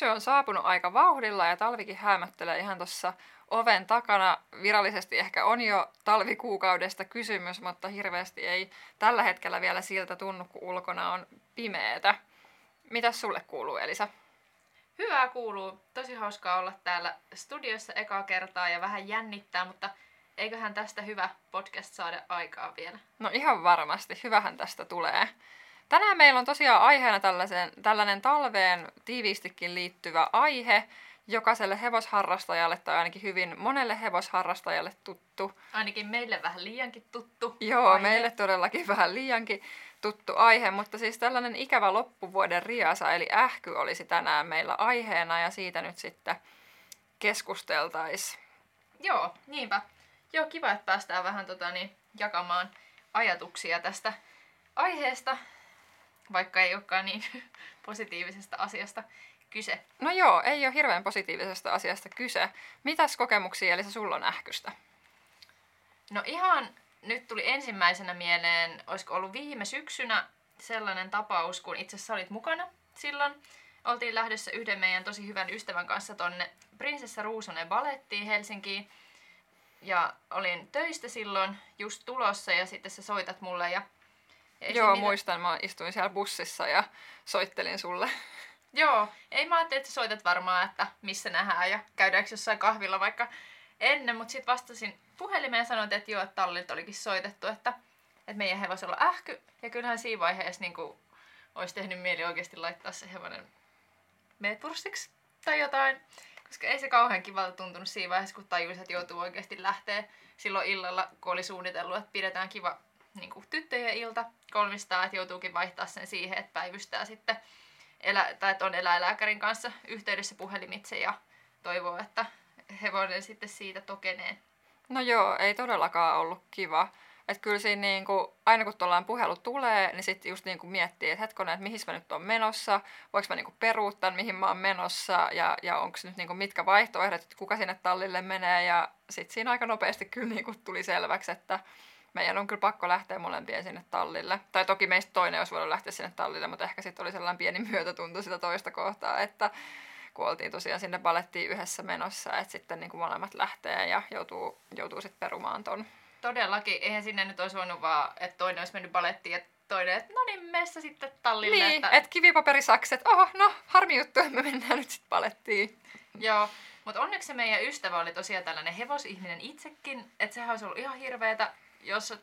Syksy on saapunut aika vauhdilla ja talvikin häämättelee ihan tuossa oven takana. Virallisesti ehkä on jo talvikuukaudesta kysymys, mutta hirveästi ei tällä hetkellä vielä siltä tunnu, kun ulkona on pimeetä. Mitäs sulle kuuluu, Elisa? Hyvää kuuluu. Tosi hauskaa olla täällä studiossa ekaa kertaa ja vähän jännittää, mutta eiköhän tästä hyvä podcast saada aikaa vielä. No ihan varmasti. Hyvähän tästä tulee. Tänään meillä on tosiaan aiheena tällaisen, tällainen talveen tiiviistikin liittyvä aihe, jokaiselle hevosharrastajalle tai ainakin hyvin monelle hevosharrastajalle tuttu. Ainakin meille vähän liiankin tuttu Joo, aihe. meille todellakin vähän liiankin tuttu aihe, mutta siis tällainen ikävä loppuvuoden riasa, eli ähky olisi tänään meillä aiheena ja siitä nyt sitten keskusteltaisiin. Joo, niinpä. Joo, kiva, että päästään vähän tota, niin, jakamaan ajatuksia tästä aiheesta, vaikka ei olekaan niin positiivisesta asiasta kyse. No joo, ei ole hirveän positiivisesta asiasta kyse. Mitäs kokemuksia eli sulla on ähkystä? No ihan nyt tuli ensimmäisenä mieleen, olisiko ollut viime syksynä sellainen tapaus, kun itse asiassa olit mukana silloin. Oltiin lähdössä yhden meidän tosi hyvän ystävän kanssa tonne Prinsessa Ruusunen balettiin Helsinkiin. Ja olin töistä silloin just tulossa ja sitten sä soitat mulle ja... ei Joo, siinä- muistan, mä istuin siellä bussissa ja soittelin sulle. Joo, ei mä ajattelin, että soitat varmaan, että missä nähdään ja käydäänkö jossain kahvilla vaikka ennen, mutta sitten vastasin puhelimeen ja sanoin, että joo, että tallilta olikin soitettu, että, että meidän hevosella on ähky. Ja kyllähän siinä vaiheessa niin kuin, olisi tehnyt mieli oikeasti laittaa se hevonen meetpurstiksi tai jotain. Koska ei se kauhean kivalta tuntunut siinä vaiheessa, kun tajusi, että joutuu oikeasti lähteä silloin illalla, kun oli suunnitellut, että pidetään kiva niin kuin tyttöjen ilta kolmistaan, että joutuukin vaihtaa sen siihen, että päivystää sitten elä, tai että on eläinlääkärin kanssa yhteydessä puhelimitse ja toivoo, että hevonen sitten siitä tokenee. No joo, ei todellakaan ollut kiva. Että kyllä siinä niinku, aina kun tuollainen puhelu tulee, niin sitten just niinku miettii, että hetkonen, että mihin mä nyt on menossa, voiko mä niinku peruuttaa, mihin mä oon menossa, ja, ja onko nyt niinku mitkä vaihtoehdot, että kuka sinne tallille menee, ja sitten siinä aika nopeasti kyllä niinku tuli selväksi, että meidän on kyllä pakko lähteä molempien sinne tallille. Tai toki meistä toinen olisi voinut lähteä sinne tallille, mutta ehkä sitten oli sellainen pieni myötätunto sitä toista kohtaa, että kun oltiin tosiaan sinne balettiin yhdessä menossa, että sitten niin kuin molemmat lähtee ja joutuu, joutuu sitten perumaan ton. Todellakin, eihän sinne nyt olisi voinut vaan, että toinen olisi mennyt balettiin ja toinen, että no niin, messä sitten tallille. Niin, että... että kivipaperisakset, oho, no harmi juttu, me mennään nyt sitten balettiin. Joo, mutta onneksi se meidän ystävä oli tosiaan tällainen hevosihminen itsekin, että sehän olisi ollut ihan hirveetä, jos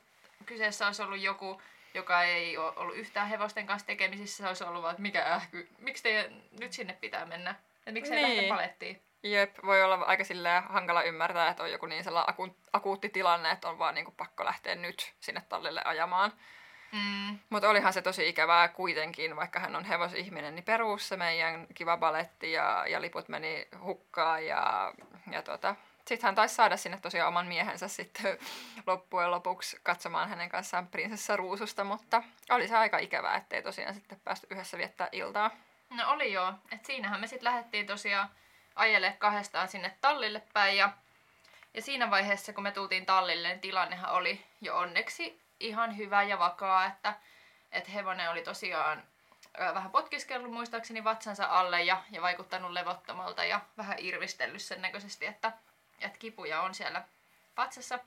kyseessä olisi ollut joku, joka ei ole ollut yhtään hevosten kanssa tekemisissä, se olisi ollut vaan, että mikä ähky, miksi teidän nyt sinne pitää mennä, että miksi ei Niin. lähde balettiin. Jep, voi olla aika silleen hankala ymmärtää, että on joku niin sellainen aku- akuutti tilanne, että on vaan niinku pakko lähteä nyt sinne tallille ajamaan. Mm, Mutta olihan se tosi ikävää kuitenkin, vaikka hän on hevosihminen, niin peruus se meidän kiva baletti ja, ja liput meni hukkaan ja, ja tota, sitten hän taisi saada sinne tosiaan oman miehensä sitten loppujen lopuksi katsomaan hänen kanssaan prinsessa Ruususta, mutta oli se aika ikävää, ettei tosiaan sitten päästy yhdessä viettää iltaa. no oli joo, että siinähän me sitten lähdettiin tosiaan ajelle kahdestaan sinne tallille päin ja, ja siinä vaiheessa, kun me tultiin tallille, niin tilannehan oli jo onneksi ihan hyvä ja vakaa, että, että hevonen oli tosiaan vähän potkiskellut muistaakseni vatsansa alle ja, ja vaikuttanut levottomalta ja vähän irvistellyt sen näköisesti, että, että kipuja on siellä vatsassa.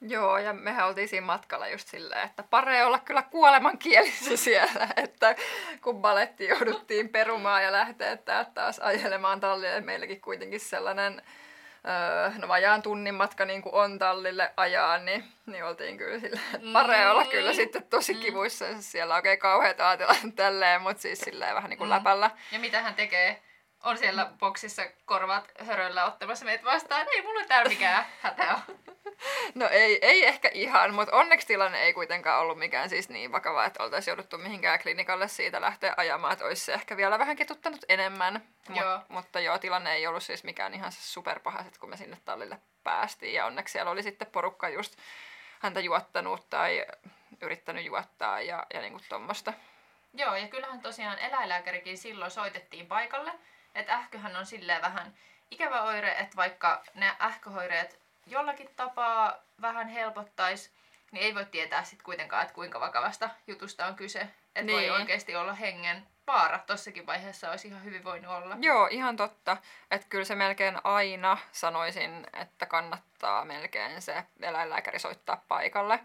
Joo, ja mehän oltiin siinä matkalla just silleen, että paree olla kyllä kuolemankielissä siellä, että kun baletti jouduttiin perumaan ja lähteä täältä taas ajelemaan tallille, meilläkin kuitenkin sellainen öö, no vajaan tunnin matka niin kuin on tallille ajaa, niin, niin oltiin kyllä silleen, että paree olla kyllä Mm. sitten tosi kivuissa, siellä on oikein kauheat ajatella tälleen, mutta siis silleen vähän niin kuin Mm. läpällä. Ja mitä hän tekee? On siellä boksissa korvat höröllä ottamassa meitä vastaan. Ei mulla täällä mikään hätä ole. No ei, ei ehkä ihan, mutta onneksi tilanne ei kuitenkaan ollut mikään siis niin vakava, että oltaisiin jouduttu mihinkään klinikalle siitä lähteä ajamaan, että olisi se ehkä vielä vähän ketuttanut enemmän. Joo. Mut, mutta joo, tilanne ei ollut siis mikään ihan superpaha, kun me sinne tallille päästiin. Ja onneksi siellä oli sitten porukka just häntä juottanut tai yrittänyt juottaa ja, ja niinku tuommoista. Joo, ja kyllähän tosiaan eläinlääkärikin silloin soitettiin paikalle, että ähköhän on silleen vähän ikävä oire, että vaikka ne ähköhoireet jollakin tapaa vähän helpottaisi, niin ei voi tietää sitten kuitenkaan, että kuinka vakavasta jutusta on kyse. Että niin. voi oikeasti olla hengen vaara. Tossakin vaiheessa olisi ihan hyvin voinut olla. Joo, ihan totta. Että kyllä se melkein aina sanoisin, että kannattaa melkein se eläinlääkäri soittaa paikalle.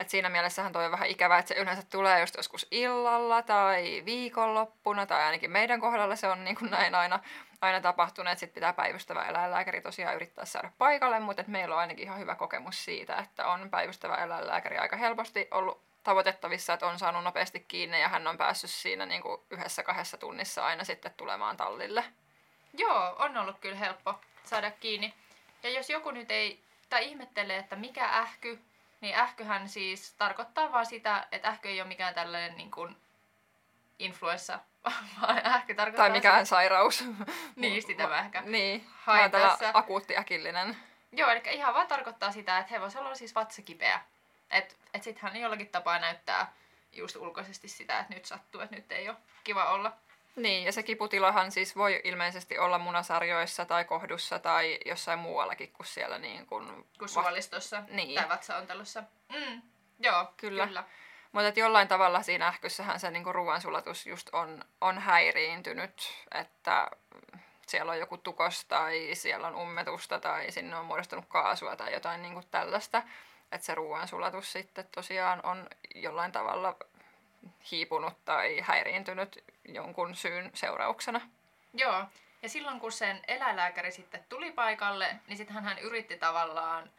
Et siinä mielessähän toi on vähän ikävää, että se yleensä tulee just joskus illalla tai viikonloppuna, tai ainakin meidän kohdalla se on niin kuin näin aina, aina tapahtunut, että sit pitää päivystävä eläinlääkäri tosiaan yrittää saada paikalle, mutta et meillä on ainakin ihan hyvä kokemus siitä, että on päivystävä eläinlääkäri aika helposti ollut tavoitettavissa, että on saanut nopeasti kiinni ja hän on päässyt siinä niin kuin yhdessä kahdessa tunnissa aina sitten tulemaan tallille. Joo, on ollut kyllä helppo saada kiinni. Ja jos joku nyt ei, tai ihmettelee, että mikä ähky, niin ähkyhän siis tarkoittaa vaan sitä, että ähky ei ole mikään tällainen niin kuin influenssa, vaan ähky tarkoittaa Tai mikään sairaus. Niin, sitä vähän ehkä Niin, hain tässä. akuutti äkillinen. Joo, eli ihan vaan tarkoittaa sitä, että hevosella on siis vatsa kipeä. Että et sit hän jollakin tapaa näyttää just ulkoisesti sitä, että nyt sattuu, että nyt ei ole kiva olla. Niin, ja se kiputilahan siis voi ilmeisesti olla munasarjoissa tai kohdussa tai jossain muuallakin kuin siellä niin kuin... Kun suolistossa Niin. tai vatsaontelussa. Mm, joo, Kyllä. kyllä. Mutta jollain tavalla siinä ähkyssähän se niinku ruoansulatus just on, on häiriintynyt, että siellä on joku tukos tai siellä on ummetusta tai sinne on muodostunut kaasua tai jotain niinku tällaista. Että se ruoansulatus sitten tosiaan on jollain tavalla hiipunut tai häiriintynyt jonkun syyn seurauksena. Joo, ja silloin kun sen eläinlääkäri sitten tuli paikalle, niin sitten hän yritti tavallaan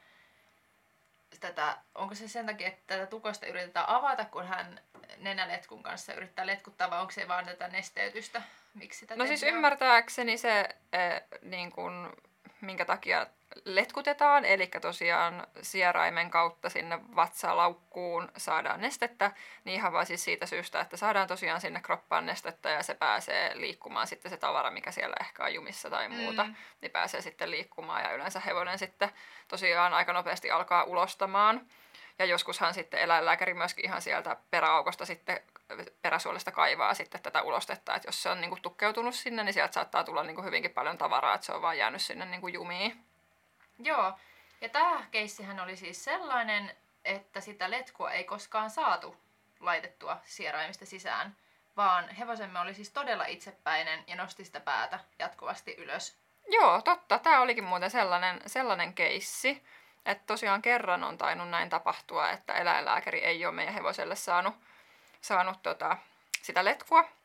tätä, onko se sen takia, että tätä tukosta yritetään avata, kun hän nenäletkun kanssa yrittää letkuttaa, vai onko se vaan tätä nesteytystä? Miksi sitä No siis tehdään? ymmärtääkseni se, eh, niin kun, minkä takia letkutetaan, eli tosiaan sieraimen kautta sinne vatsalaukkuun saadaan nestettä, niin ihan vaan siis siitä syystä, että saadaan tosiaan sinne kroppaan nestettä ja se pääsee liikkumaan sitten se tavara, mikä siellä ehkä on jumissa tai muuta, Mm. niin pääsee sitten liikkumaan ja yleensä hevonen sitten tosiaan aika nopeasti alkaa ulostamaan. Ja joskushan sitten eläinlääkäri myöskin ihan sieltä peräaukosta sitten peräsuolesta kaivaa sitten tätä ulostetta, että jos se on niinku tukkeutunut sinne, niin sieltä saattaa tulla niinku hyvinkin paljon tavaraa, että se on vaan jäänyt sinne niinku jumiin. Joo, ja tämä keissihän oli siis sellainen, että sitä letkua ei koskaan saatu laitettua sieraimista sisään, vaan hevosemme oli siis todella itsepäinen ja nosti sitä päätä jatkuvasti ylös. Joo, totta. Tämä olikin muuten sellainen, sellainen keissi, että tosiaan kerran on tainnut näin tapahtua, että eläinlääkäri ei ole meidän hevoselle saanut, saanut tota, sitä letkua.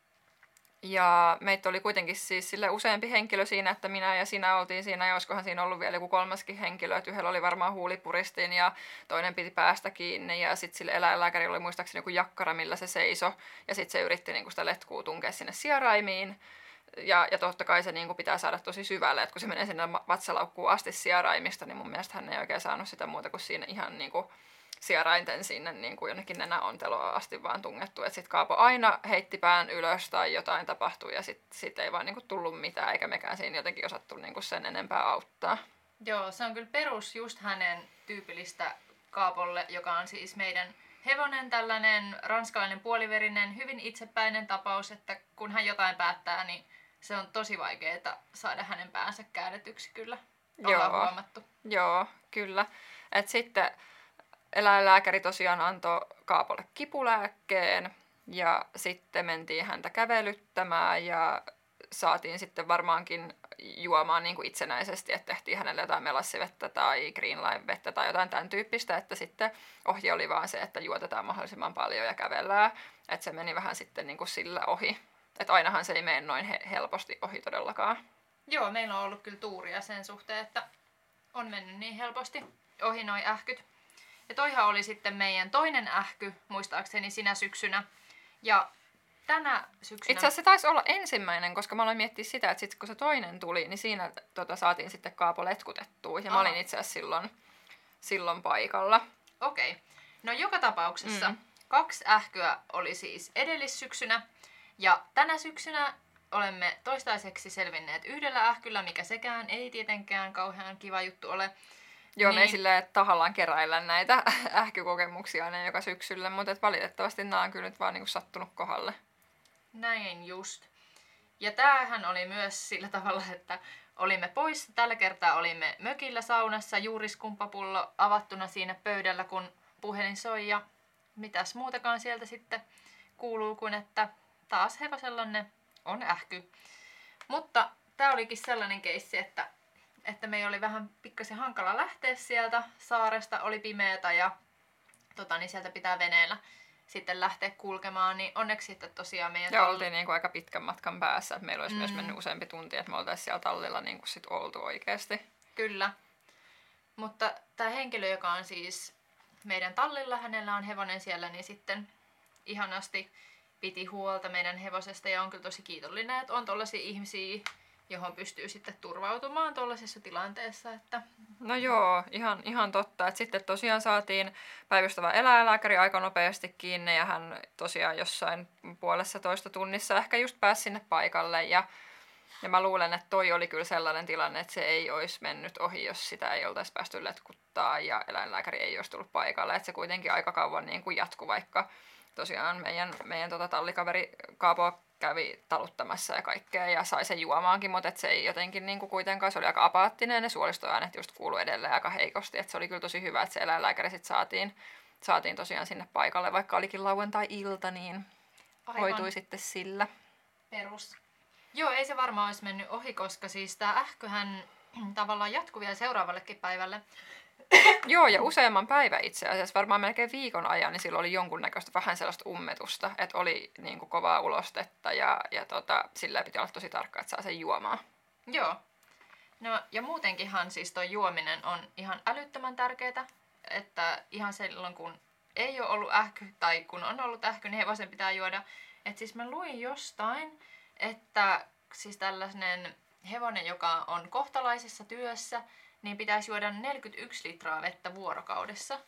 Ja meitä oli kuitenkin siis sille useampi henkilö siinä, että minä ja sinä oltiin siinä, ja olisikohan siinä ollut vielä joku kolmaskin henkilö, että yhdellä oli varmaan huulipuristin ja toinen piti päästä kiinni, ja sitten sille eläinlääkärillä oli muistaakseni joku jakkara, millä se seiso, ja sitten se yritti niinku sitä letkua tunkea sinne sieraimiin, ja, ja totta kai se niin kuin pitää saada tosi syvälle, että kun se menee sinne vatsalaukkuun asti sijaraimista, niin mun mielestä hän ei oikein saanut sitä muuta kuin siinä ihan niin kuin sijarainten sinne niin kuin jonnekin nenäonteloa asti vaan tungettu. Että sitten Kaapo aina heitti pään ylös tai jotain tapahtui ja sitten sit ei vaan niin kuin tullut mitään, eikä mekään siinä jotenkin osattu niin kuin sen enempää auttaa. Joo, se on kyllä perus just hänen tyypillistä Kaapolle, joka on siis meidän hevonen, tällainen ranskalainen puoliverinen, hyvin itsepäinen tapaus, että kun hän jotain päättää, niin se on tosi vaikeaa saada hänen päänsä käännetyksi kyllä. Ollaan Joo. huomattu. Joo, kyllä. Et sitten eläinlääkäri tosiaan antoi Kaapolle kipulääkkeen ja sitten mentiin häntä kävelyttämään ja saatiin sitten varmaankin juomaan niin kuin itsenäisesti, että tehtiin hänelle jotain melassivettä tai greenline vettä tai jotain tämän tyyppistä, että sitten ohje oli vaan se, että juotetaan mahdollisimman paljon ja kävellään, että se meni vähän sitten niin kuin sillä ohi. Että ainahan se ei mene noin he- helposti ohi todellakaan. Joo, meillä on ollut kyllä tuuria sen suhteen, että on mennyt niin helposti ohi noi ähkyt. Ja toihan oli sitten meidän toinen ähky, muistaakseni sinä syksynä. Ja tänä syksynä... Itse asiassa se taisi olla ensimmäinen, koska mä aloin miettiä sitä, että sit kun se toinen tuli, niin siinä tota, saatiin sitten Kaapo letkutettua. Ja Aha. mä olin itse asiassa silloin, silloin paikalla. Okei. Okay. No joka tapauksessa mm. kaksi ähkyä oli siis edellissyksynä. Ja tänä syksynä olemme toistaiseksi selvinneet yhdellä ähkyllä, mikä sekään ei tietenkään kauhean kiva juttu ole. Joo, niin. me ei silleen tahallaan keräillä näitä ähkykokemuksia aina joka syksyllä, mutta et valitettavasti nämä on kyllä nyt vaan niinku sattunut kohdalle. Näin just. Ja tämähän oli myös sillä tavalla, että olimme pois. Tällä kertaa olimme mökillä saunassa, juuriskumppapullo avattuna siinä pöydällä, kun puhelin soi ja mitäs muutakaan sieltä sitten kuuluu kuin, että taas hevosella on ähky. Mutta tämä olikin sellainen keissi, että, että me oli vähän pikkasen hankala lähteä sieltä saaresta, oli pimeätä ja tota, niin sieltä pitää veneellä sitten lähteä kulkemaan, niin onneksi sitten tosiaan meidän... Ja oltiin niin kuin aika pitkän matkan päässä, että meillä olisi mm. myös mennyt useampi tunti, että me oltaisiin siellä tallilla niin kuin sit oltu oikeasti. Kyllä. Mutta tämä henkilö, joka on siis meidän tallilla, hänellä on hevonen siellä, niin sitten ihanasti piti huolta meidän hevosesta ja on kyllä tosi kiitollinen, että on tollaisia ihmisiä, johon pystyy sitten turvautumaan tuollaisessa tilanteessa. Että... No joo, ihan, ihan totta. Et sitten tosiaan saatiin päivystävä eläinlääkäri aika nopeasti kiinni ja hän tosiaan jossain puolessa toista tunnissa ehkä just pääsi sinne paikalle ja ja mä luulen, että toi oli kyllä sellainen tilanne, että se ei olisi mennyt ohi, jos sitä ei oltaisi päästy letkuttaa ja eläinlääkäri ei olisi tullut paikalle. Että se kuitenkin aika kauan niin kuin vaikka tosiaan meidän, meidän tota tallikaveri Kaapo kävi taluttamassa ja kaikkea ja sai sen juomaankin, mutta se ei jotenkin niin kuin kuitenkaan, se oli aika apaattinen ja ne suolistoäänet just kuului edelleen aika heikosti, että se oli kyllä tosi hyvä, että se eläinlääkäri sitten saatiin, saatiin tosiaan sinne paikalle, vaikka olikin lauantai-ilta, niin Aivan. hoitui sitten sillä. Perus. Joo, ei se varmaan olisi mennyt ohi, koska siis tämä ähköhän tavallaan jatkuu vielä seuraavallekin päivälle. Joo, ja useamman päivän itse asiassa, varmaan melkein viikon ajan, niin silloin oli jonkunnäköistä vähän sellaista ummetusta, että oli niin kuin kovaa ulostetta ja, ja tota, sillä piti olla tosi tarkka, että saa sen juomaan. Joo. No ja muutenkinhan siis tuo juominen on ihan älyttömän tärkeää, että ihan silloin kun ei ole ollut ähky tai kun on ollut ähky, niin hevosen pitää juoda. Että siis mä luin jostain, että siis tällainen hevonen, joka on kohtalaisessa työssä, niin pitäisi juoda 41 litraa vettä vuorokaudessa,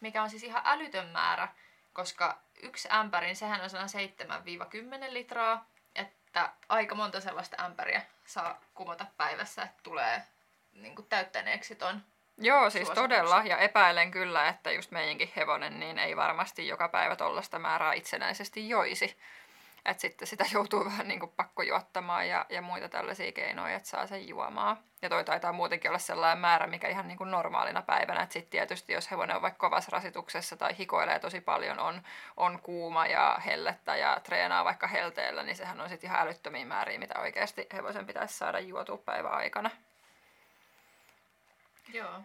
mikä on siis ihan älytön määrä, koska yksi ämpärin, sehän on 7-10 litraa, että aika monta sellaista ämpäriä saa kumota päivässä, että tulee niin kuin täyttäneeksi ton Joo, siis todella. Ja epäilen kyllä, että just meidänkin hevonen niin ei varmasti joka päivä tollasta määrää itsenäisesti joisi. Että sitten sitä joutuu vähän niin kuin pakkojuottamaan ja, ja muita tällaisia keinoja, että saa sen juomaan. Ja toi taitaa muutenkin olla sellainen määrä, mikä ihan niin kuin normaalina päivänä. Että sitten tietysti, jos hevonen on vaikka kovassa rasituksessa tai hikoilee tosi paljon, on, on kuuma ja hellettä ja treenaa vaikka helteellä, niin sehän on sitten ihan älyttömiä määriä, mitä oikeasti hevosen pitäisi saada juotua päivän aikana. Joo.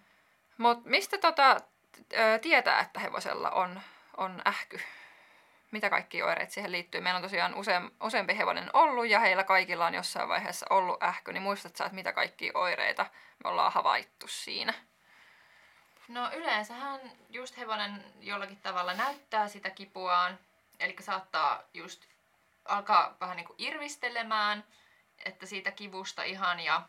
Mutta mistä tota, tietää, että hevosella on, on ähky? Mitä kaikki oireet siihen liittyy. Meillä on tosiaan useam, useampi hevonen ollut ja heillä kaikilla on jossain vaiheessa ollut ähky, niin muistat sä, että mitä kaikki oireita me ollaan havaittu siinä? No yleensähän just hevonen jollakin tavalla näyttää sitä kipuaan, eli saattaa just alkaa vähän niin kuin irvistelemään, että siitä kivusta ihan ja,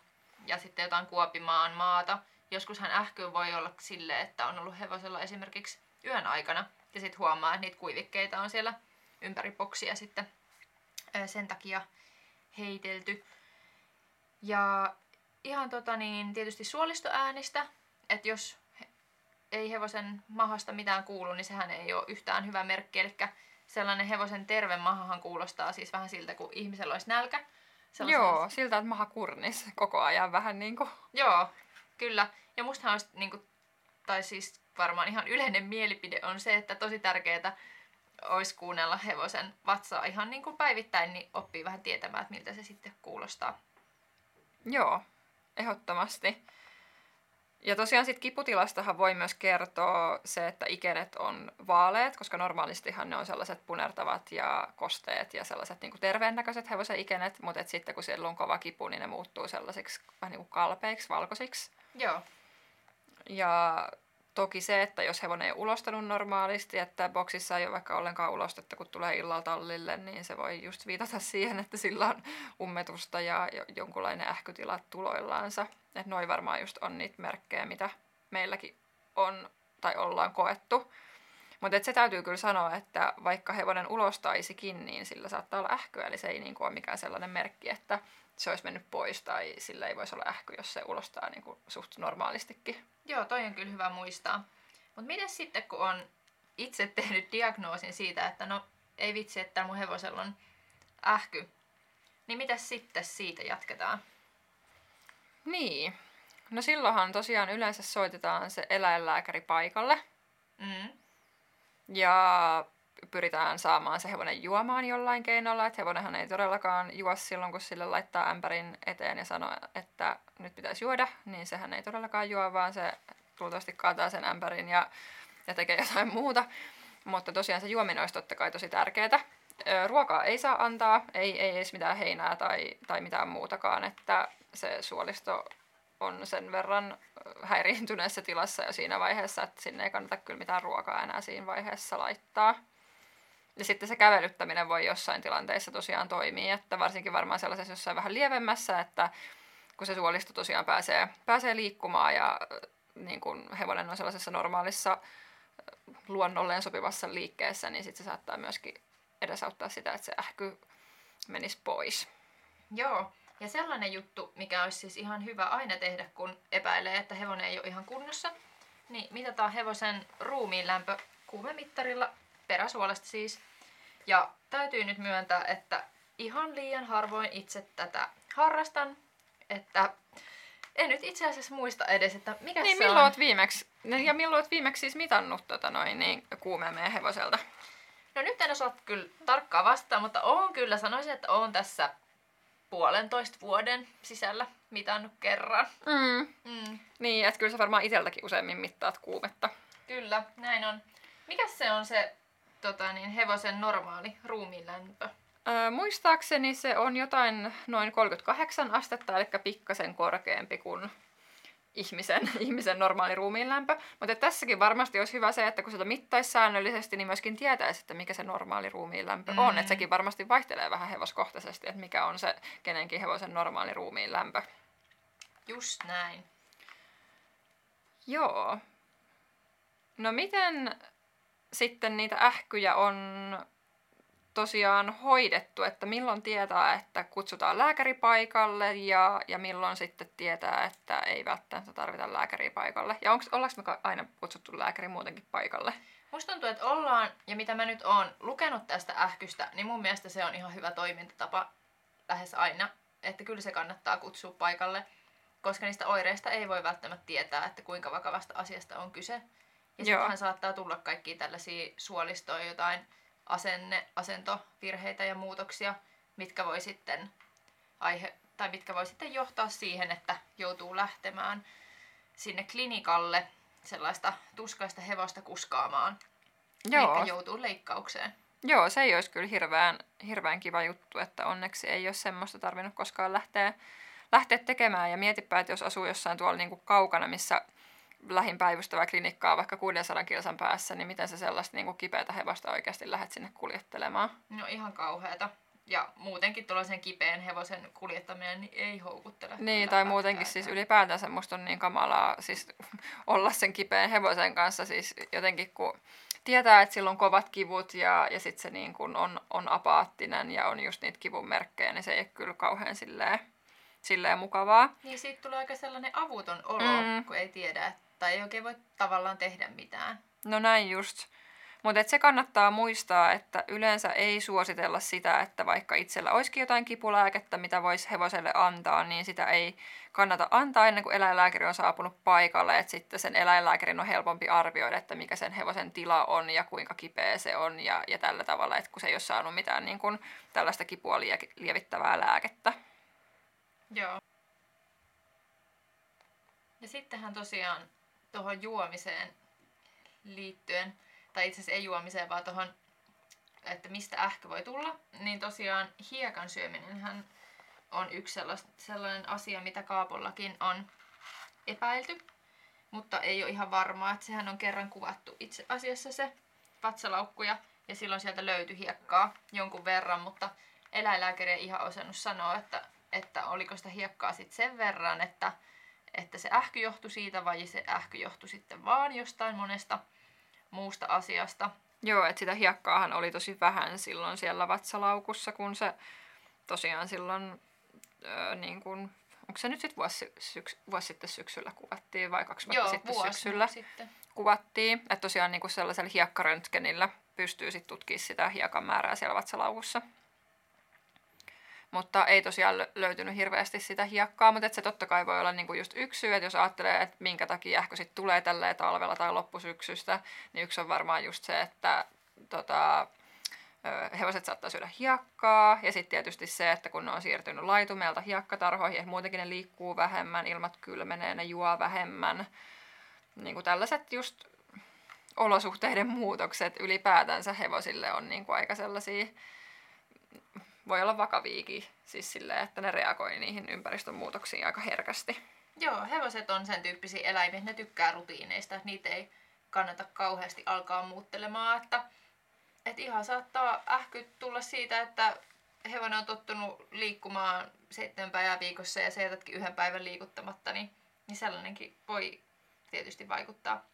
ja sitten jotain kuopimaan maata. Joskushan ähky voi olla sille, että on ollut hevosella esimerkiksi yön aikana ja sitten huomaa, että niitä kuivikkeita on siellä ympäri boksia sitten sen takia heitelty. Ja ihan tota niin, tietysti suolistoäänistä, että jos ei hevosen mahasta mitään kuulu, niin sehän ei ole yhtään hyvä merkki. Eli sellainen hevosen terve mahahan kuulostaa siis vähän siltä, kuin ihmisellä olisi nälkä. Joo, siltä, että maha kurnis koko ajan vähän niin kuin. Joo, kyllä. Ja mustahan olisi, niin kuin, tai siis varmaan ihan yleinen mielipide on se, että tosi tärkeää olisi kuunnella hevosen vatsaa ihan niin kuin päivittäin, niin oppii vähän tietämään, että miltä se sitten kuulostaa. Joo, ehdottomasti. Ja tosiaan sitten kiputilastahan voi myös kertoa se, että ikenet on vaaleet, koska normaalistihan ne on sellaiset punertavat ja kosteet ja sellaiset niin terveennäköiset hevosen ikenet, mutta sitten kun siellä on kova kipu, niin ne muuttuu sellaisiksi vähän niin kuin kalpeiksi, valkoisiksi. Joo. Ja Toki se, että jos hevonen ei ulostanut normaalisti, että boksissa ei ole vaikka ollenkaan ulostetta, kun tulee illalla tallille, niin se voi just viitata siihen, että sillä on ummetusta ja jonkunlainen ähkytila tuloillaansa. Että noin varmaan just on niitä merkkejä, mitä meilläkin on tai ollaan koettu. Mutta se täytyy kyllä sanoa, että vaikka hevonen ulostaisikin, niin sillä saattaa olla ähkyä, eli se ei niin kuin ole mikään sellainen merkki, että se olisi mennyt pois tai sillä ei voisi olla ähky, jos se ulostaa niin kuin suht normaalistikin. Joo, toi on kyllä hyvä muistaa. Mutta miten sitten, kun on itse tehnyt diagnoosin siitä, että no ei vitsi, että mun hevosella on ähky, niin mitä sitten siitä jatketaan? Niin. No silloinhan tosiaan yleensä soitetaan se eläinlääkäri paikalle. Mm. Ja pyritään saamaan se hevonen juomaan jollain keinolla. Että hevonenhan ei todellakaan juo silloin, kun sille laittaa ämpärin eteen ja sanoo, että nyt pitäisi juoda. Niin sehän ei todellakaan juo, vaan se luultavasti kaataa sen ämpärin ja, ja tekee jotain muuta. Mutta tosiaan se juominen olisi totta kai tosi tärkeää. Ruokaa ei saa antaa, ei, ei edes mitään heinää tai, tai mitään muutakaan, että se suolisto on sen verran häiriintyneessä tilassa jo siinä vaiheessa, että sinne ei kannata kyllä mitään ruokaa enää siinä vaiheessa laittaa. Ja sitten se kävelyttäminen voi jossain tilanteissa tosiaan toimia, että varsinkin varmaan sellaisessa jossain vähän lievemmässä, että kun se suolisto tosiaan pääsee, pääsee liikkumaan ja niin kun hevonen on sellaisessa normaalissa luonnolleen sopivassa liikkeessä, niin sitten se saattaa myöskin edesauttaa sitä, että se ähky menisi pois. Joo, ja sellainen juttu, mikä olisi siis ihan hyvä aina tehdä, kun epäilee, että hevonen ei ole ihan kunnossa, niin mitataan hevosen ruumiin lämpö kuumemittarilla, peräsuolesta siis. Ja täytyy nyt myöntää, että ihan liian harvoin itse tätä harrastan, että en nyt itse asiassa muista edes, että mikä niin, se milloin on. Oot viimeksi, ja milloin olet viimeksi siis mitannut tota noin, niin meidän hevoselta? No nyt en osaa kyllä tarkkaan vastata, mutta on kyllä, sanoisin, että on tässä puolentoista vuoden sisällä mitannut kerran. Mm. Mm, Niin, että kyllä sä varmaan itseltäkin useammin mittaat kuumetta. kyllä, näin on. Mikä se on se tota, niin, hevosen normaali ruumiinlämpö? Öö, muistaakseni se on jotain noin 38 astetta, eli pikkasen korkeampi kuin ihmisen, ihmisen normaali ruumiinlämpö. Mutta tässäkin varmasti olisi hyvä se, että kun sitä mittaisi säännöllisesti, niin myöskin tietäisi, että mikä se normaali ruumiinlämpö mm. on. Mm. Että sekin varmasti vaihtelee vähän hevoskohtaisesti, että mikä on se kenenkin hevosen normaali ruumiinlämpö. Just näin. Joo. No miten sitten niitä ähkyjä on tosiaan hoidettu, että milloin tietää, että kutsutaan lääkäri paikalle ja, ja milloin sitten tietää, että ei välttämättä tarvita lääkäriä paikalle. Ja onko, ollaanko me aina kutsuttu lääkäri muutenkin paikalle? Musta tuntuu, että ollaan, ja mitä mä nyt oon lukenut tästä ähkystä, niin mun mielestä se on ihan hyvä toimintatapa lähes aina. Että kyllä se kannattaa kutsua paikalle, koska niistä oireista ei voi välttämättä tietää, että kuinka vakavasta asiasta on kyse. Ja sittenhän saattaa tulla kaikki tällaisia suolistoja, jotain asenne, asentovirheitä ja muutoksia, mitkä voi sitten aihe, tai mitkä voi sitten johtaa siihen, että joutuu lähtemään sinne klinikalle sellaista tuskaista hevosta kuskaamaan. Joo. Eli joutuu leikkaukseen. Joo, se ei olisi kyllä hirveän, hirveän kiva juttu, että onneksi ei ole semmoista tarvinnut koskaan lähteä, lähteä tekemään. Ja mietipä, että jos asuu jossain tuolla niin kuin kaukana, missä lähin päivystävä klinikkaa vaikka 600 kilsan päässä, niin miten sä sellaista niin kuin kipeätä hevosta oikeasti lähdet sinne kuljettelemaan? No ihan kauheata. Ja muutenkin tuollaisen kipeän hevosen kuljettaminen niin ei houkuttele. Niin, tai muutenkin siis ylipäätänsä musta on niin kamalaa siis olla sen kipeän hevosen kanssa siis jotenkin kun tietää, että sillä on kovat kivut ja, ja sitten se niin kun on, on apaattinen ja on just niitä kivun merkkejä, niin se ei ole kyllä kauhean silleen, silleen mukavaa. Niin siitä tulee aika sellainen avuton olo, Mm. kun ei tiedä, tai ei oikein voi tavallaan tehdä mitään. No näin just. Mutta se kannattaa muistaa, että yleensä ei suositella sitä, että vaikka itsellä olisikin jotain kipulääkettä, mitä voisi hevoselle antaa, niin sitä ei kannata antaa ennen kuin eläinlääkäri on saapunut paikalle. Että sitten sen eläinlääkärin on helpompi arvioida, että mikä sen hevosen tila on ja kuinka kipeä se on ja, ja tällä tavalla, että kun se ei ole saanut mitään niin kuin, tällaista kipua lie- lievittävää lääkettä. Joo. Ja sittenhän tosiaan tuohon juomiseen liittyen, tai itse asiassa ei juomiseen, vaan tuohon, että mistä ähkö voi tulla, niin tosiaan hiekan syöminenhän on yksi sellainen asia, mitä Kaapollakin on epäilty. mutta ei ole ihan varmaa, että sehän on kerran kuvattu itse asiassa se vatsalaukku ja, ja silloin sieltä löytyi hiekkaa jonkun verran, mutta eläinlääkäri ei ihan osannut sanoa, että, että oliko sitä hiekkaa sitten sen verran, että, että se ähky johtui siitä vai se ähky johtui sitten vaan jostain monesta muusta asiasta. Joo, että sitä hiekkaahan oli tosi vähän silloin siellä vatsalaukussa, kun se tosiaan silloin, öö, niin kun, onko se nyt sitten vuosi, syks, vuosi sitten syksyllä kuvattiin vai kaksi vuotta Joo, sitten vuosi syksyllä sitten. kuvattiin. Että tosiaan niin sellaisella hiekkaröntgenillä pystyy sitten tutkimaan sitä hiekan määrää siellä vatsalaukussa. Mutta ei tosiaan löytynyt hirveästi sitä hiekkaa, mutta se totta kai voi olla niinku just yksi syy, että jos ajattelee, että minkä takia ehkä sit tulee tälleen talvella tai loppusyksystä, niin yksi on varmaan just se, että tota, hevoset saattaa syödä hiekkaa ja sitten tietysti se, että kun ne on siirtynyt laitumelta hiekkatarhoihin, että muutenkin ne liikkuu vähemmän, ilmat kylmenee, ne juo vähemmän. Niin kuin tällaiset just olosuhteiden muutokset ylipäätänsä hevosille on niin kuin aika sellaisia voi olla vakaviikin, siis silleen, että ne reagoi niihin ympäristön muutoksiin aika herkästi. Joo, hevoset on sen tyyppisiä eläimiä, ne tykkää rutiineista, niitä ei kannata kauheasti alkaa muuttelemaan, että, että ihan saattaa ähky tulla siitä, että hevonen on tottunut liikkumaan seitsemän päivää viikossa ja se jätätkin yhden päivän liikuttamatta, niin, niin sellainenkin voi tietysti vaikuttaa.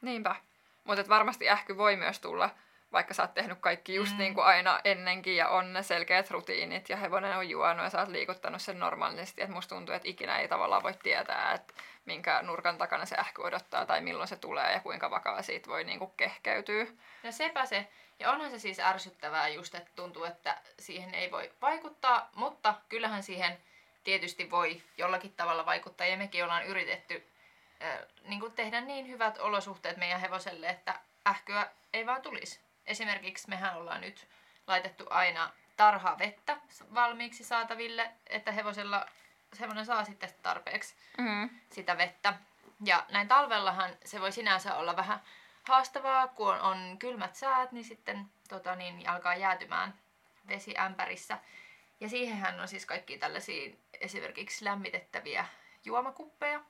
Niinpä. Mutta varmasti ähky voi myös tulla vaikka sä oot tehnyt kaikki just mm. niin kuin aina ennenkin ja on ne selkeät rutiinit ja hevonen on juonut ja sä oot liikuttanut sen normaalisti, että musta tuntuu, että ikinä ei tavallaan voi tietää, että minkä nurkan takana se ähky odottaa tai milloin se tulee ja kuinka vakaa siitä voi niin kuin kehkeytyä. No sepä se. Ja onhan se siis ärsyttävää just, että tuntuu, että siihen ei voi vaikuttaa, mutta kyllähän siihen tietysti voi jollakin tavalla vaikuttaa ja mekin ollaan yritetty äh, niin kuin tehdä niin hyvät olosuhteet meidän hevoselle, että ähkyä ei vaan tulisi. Esimerkiksi mehän ollaan nyt laitettu aina tarhaa vettä valmiiksi saataville, että hevosella hevonen saa sitten tarpeeksi mm. sitä vettä. Ja näin talvellahan se voi sinänsä olla vähän haastavaa, kun on kylmät säät, niin sitten tota, niin, alkaa jäätymään vesi ämpärissä. Ja siihenhän on siis kaikki tällaisia esimerkiksi lämmitettäviä juomakuppeja.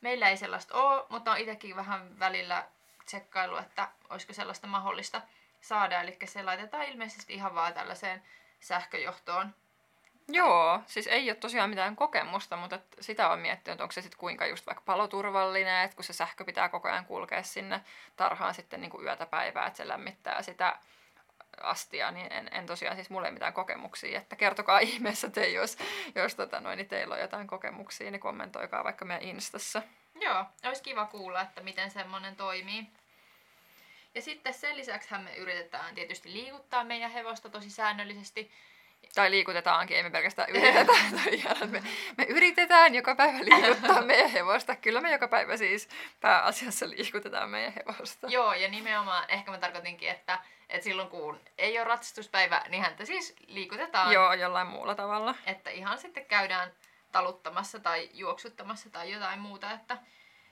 Meillä ei sellaista ole, mutta on itsekin vähän välillä tsekkailu, että olisiko sellaista mahdollista saada. Eli se laitetaan ilmeisesti ihan vaan tällaiseen sähköjohtoon. Joo, siis ei ole tosiaan mitään kokemusta, mutta sitä on miettinyt, onko se sitten kuinka just vaikka paloturvallinen, että kun se sähkö pitää koko ajan kulkea sinne tarhaan sitten niin kuin yötä päivää, että se lämmittää sitä astia, niin en, en tosiaan siis mulle mitään kokemuksia, että kertokaa ihmeessä te, jos, jos tota noin, niin teillä on jotain kokemuksia, niin kommentoikaa vaikka meidän Instassa. Joo, olisi kiva kuulla, että miten semmoinen toimii. Ja sitten sen lisäksi me yritetään tietysti liikuttaa meidän hevosta tosi säännöllisesti. Tai liikutetaankin, emme pelkästään yritetään. me, me yritetään joka päivä liikuttaa meidän hevosta. Kyllä me joka päivä siis pääasiassa liikutetaan meidän hevosta. Joo, ja nimenomaan ehkä mä tarkoitinkin, että, että silloin kun ei ole ratsastuspäivä, niin häntä siis liikutetaan. Joo, jollain muulla tavalla. Että ihan sitten käydään taluttamassa tai juoksuttamassa tai jotain muuta, että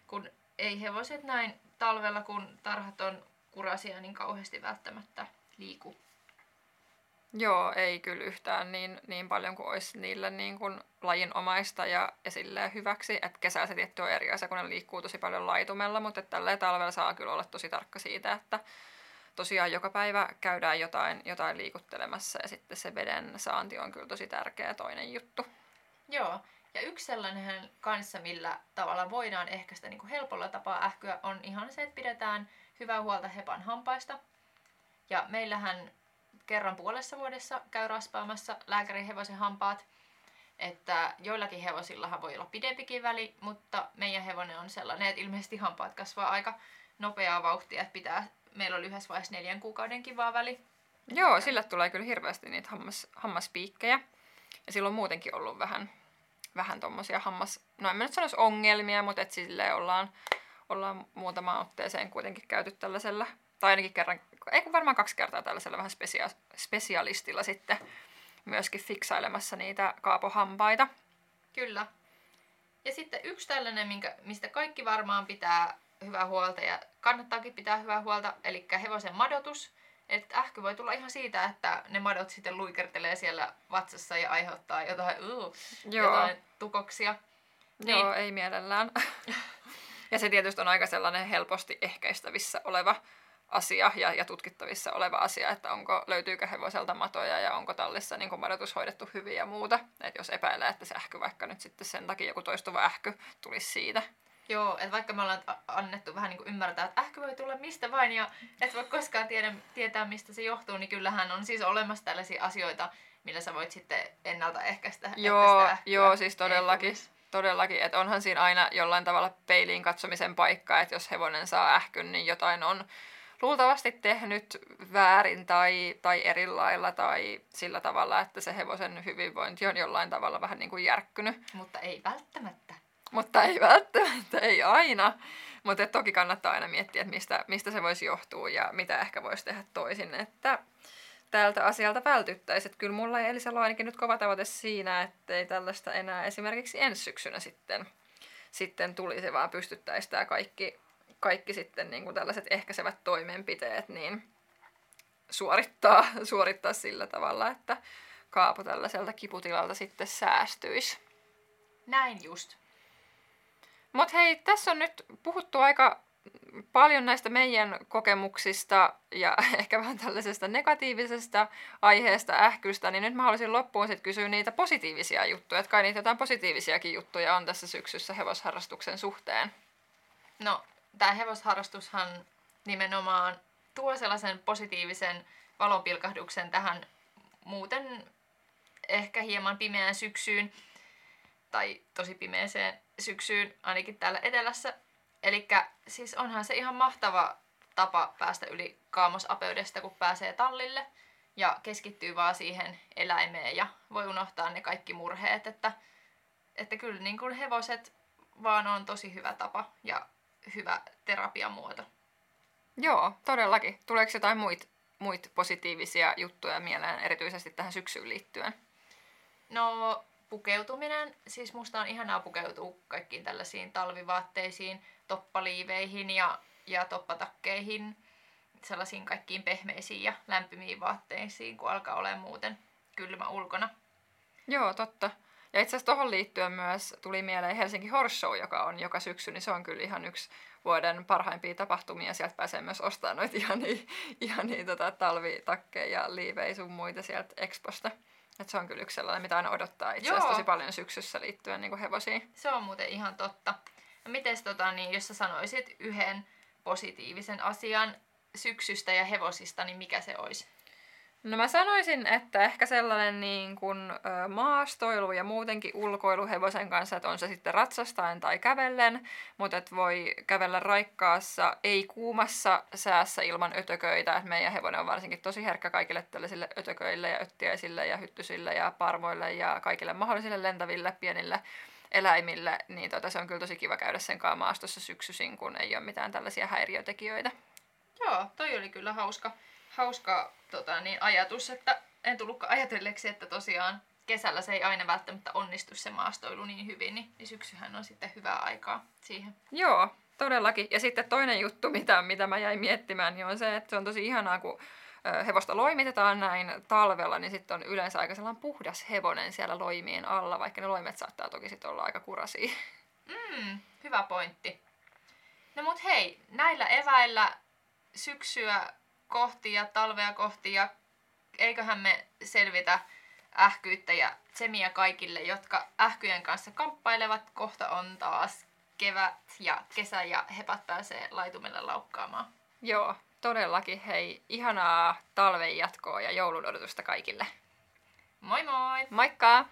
kun ei hevoset näin talvella, kun tarhat on kurasia niin kauheasti välttämättä liiku. Joo, ei kyllä yhtään niin, niin paljon kuin olisi niille niin kuin lajinomaista ja, ja hyväksi. Että kesällä se tietty on eri asia, kun ne liikkuu tosi paljon laitumella, mutta tällä talvella saa kyllä olla tosi tarkka siitä, että tosiaan joka päivä käydään jotain, jotain liikuttelemassa ja sitten se veden saanti on kyllä tosi tärkeä toinen juttu. Joo, ja yksi sellainen kanssa, millä tavalla voidaan ehkäistä niin kuin helpolla tapaa ähkyä, on ihan se, että pidetään hyvää huolta hepan hampaista. Ja meillähän kerran puolessa vuodessa käy raspaamassa lääkärin hevosen hampaat. Että joillakin hevosillahan voi olla pidempikin väli, mutta meidän hevonen on sellainen, että ilmeisesti hampaat kasvaa aika nopeaa vauhtia, että pitää, meillä on yhdessä vaiheessa neljän kuukaudenkin vaan väli. Joo, sillä tulee kyllä hirveästi niitä hammas, hammaspiikkejä. Ja sillä on muutenkin ollut vähän, vähän tommosia hammas, no en mä nyt sanoisi ongelmia, mutta et silleen ollaan ollaan muutamaan otteeseen kuitenkin käyty tällaisella, tai ainakin kerran, ei kun varmaan kaksi kertaa tällaisella vähän spesia- spesialistilla sitten myöskin fiksailemassa niitä kaapohampaita. Kyllä. Ja sitten yksi tällainen, minkä, mistä kaikki varmaan pitää hyvää huolta ja kannattaakin pitää hyvää huolta, eli hevosen madotus. Että ähky voi tulla ihan siitä, että ne madot sitten luikertelee siellä vatsassa ja aiheuttaa jotain, uh, jotain tukoksia. Joo, niin. ei mielellään. Ja se tietysti on aika sellainen helposti ehkäistävissä oleva asia ja, ja tutkittavissa oleva asia, että onko, löytyykö hevoselta matoja ja onko tallissa niin madotus hoidettu hyvin ja muuta. Että jos epäilee, että se ähky vaikka nyt sitten sen takia joku toistuva ähky tulisi siitä. Joo, että vaikka me ollaan annettu vähän niin kuin ymmärtää, että ähky voi tulla mistä vain ja et voi koskaan tiedä, tietää, mistä se johtuu, niin kyllähän on siis olemassa tällaisia asioita, millä sä voit sitten ennaltaehkäistä. Joo, joo siis todellakin. Todellakin, että onhan siinä aina jollain tavalla peiliin katsomisen paikka, että jos hevonen saa ähkyn, niin jotain on luultavasti tehnyt väärin tai, tai eri lailla tai sillä tavalla, että se hevosen hyvinvointi on jollain tavalla vähän niin kuin järkkynyt. Mutta ei välttämättä. Mutta ei välttämättä, ei aina. Mutta toki kannattaa aina miettiä, että mistä, mistä se voisi johtua ja mitä ehkä voisi tehdä toisin, että tältä asialta vältyttäisiin. Että kyllä mulla ja Elisalla on ainakin nyt kova tavoite siinä, että ei tällaista enää esimerkiksi ensi syksynä sitten, sitten tulisi, vaan pystyttäisiin tämä kaikki kaikki sitten niin kuin tällaiset ehkäisevät toimenpiteet niin suorittaa, suorittaa sillä tavalla, että kaapu tällaiselta kiputilalta sitten säästyisi. Näin just. Mutta hei, tässä on nyt puhuttu aika paljon näistä meidän kokemuksista ja ehkä vähän tällaisesta negatiivisesta aiheesta ähkystä, niin nyt mä haluaisin loppuun sitten kysyä niitä positiivisia juttuja. Että kai niitä jotain positiivisiakin juttuja on tässä syksyssä hevosharrastuksen suhteen. No, tämä hevosharrastushan nimenomaan tuo sellaisen positiivisen valonpilkahduksen tähän muuten ehkä hieman pimeään syksyyn, tai tosi pimeeseen syksyyn, ainakin täällä etelässä. Eli siis onhan se ihan mahtava tapa päästä yli kaamosapeudesta, kun pääsee tallille ja keskittyy vaan siihen eläimeen ja voi unohtaa ne kaikki murheet, että, että kyllä niin kuin hevoset vaan on tosi hyvä tapa ja hyvä terapiamuoto. Joo, todellakin. Tuleeko jotain muita muit positiivisia juttuja mieleen, erityisesti tähän syksyyn liittyen? No, pukeutuminen. Siis musta on ihanaa pukeutua kaikkiin tällaisiin talvivaatteisiin, toppaliiveihin ja, ja toppatakkeihin, sellaisiin kaikkiin pehmeisiin ja lämpimiin vaatteisiin, kun alkaa olla muuten kylmä ulkona. Joo, totta. Ja itse asiassa tuohon liittyen myös tuli mieleen Helsinki Horse Show, joka on joka syksy, niin se on kyllä ihan yksi vuoden parhaimpia tapahtumia. Sieltä pääsee myös ostamaan noita ihania, ihania tota, talvitakkeja ja liivejä sun muita sieltä Exposta. Et se on kyllä yksi sellainen, mitä aina odottaa itse asiassa tosi paljon syksyssä liittyen niin hevosiin. Se on muuten ihan totta. No mites tota, niin, jos sä sanoisit yhden positiivisen asian syksystä ja hevosista, niin mikä se olisi? No mä sanoisin, että ehkä sellainen niin kuin, maastoilu ja muutenkin ulkoilu hevosen kanssa, että on se sitten ratsastaen tai kävellen, mutta että voi kävellä raikkaassa, ei kuumassa säässä ilman ötököitä. että meidän hevonen on varsinkin tosi herkkä kaikille tällaisille ötököille ja öttiäisille ja hyttysille ja parmoille ja kaikille mahdollisille lentäville pienille eläimille, niin tota, se on kyllä tosi kiva käydä sen kanssa maastossa syksyisin, kun ei ole mitään tällaisia häiriötekijöitä. Joo, toi oli kyllä hauska hauska tota, niin ajatus, että en tullutkaan ajatelleeksi, että tosiaan kesällä se ei aina välttämättä onnistu se maastoilu niin hyvin, niin, niin syksyhän on sitten hyvää aikaa siihen. Joo, todellakin. Ja sitten toinen juttu, mitä, mitä mä jäin miettimään, niin on se, että se on tosi ihanaa, kun hevosta loimitetaan näin talvella, niin sitten on yleensä aika sellainen puhdas hevonen siellä loimien alla, vaikka ne loimet saattaa toki sitten olla aika kurasia. Mm, hyvä pointti. No mut hei, näillä eväillä syksyä kohti ja talvea kohti ja eiköhän me selvitä ähkyyttä ja tsemiä kaikille, jotka ähkyjen kanssa kamppailevat. Kohta on taas kevät ja kesä ja hepat pääsee laitumelle laukkaamaan. Joo, todellakin. Hei, ihanaa talven jatkoa ja joulun odotusta kaikille. Moi moi! Moikka!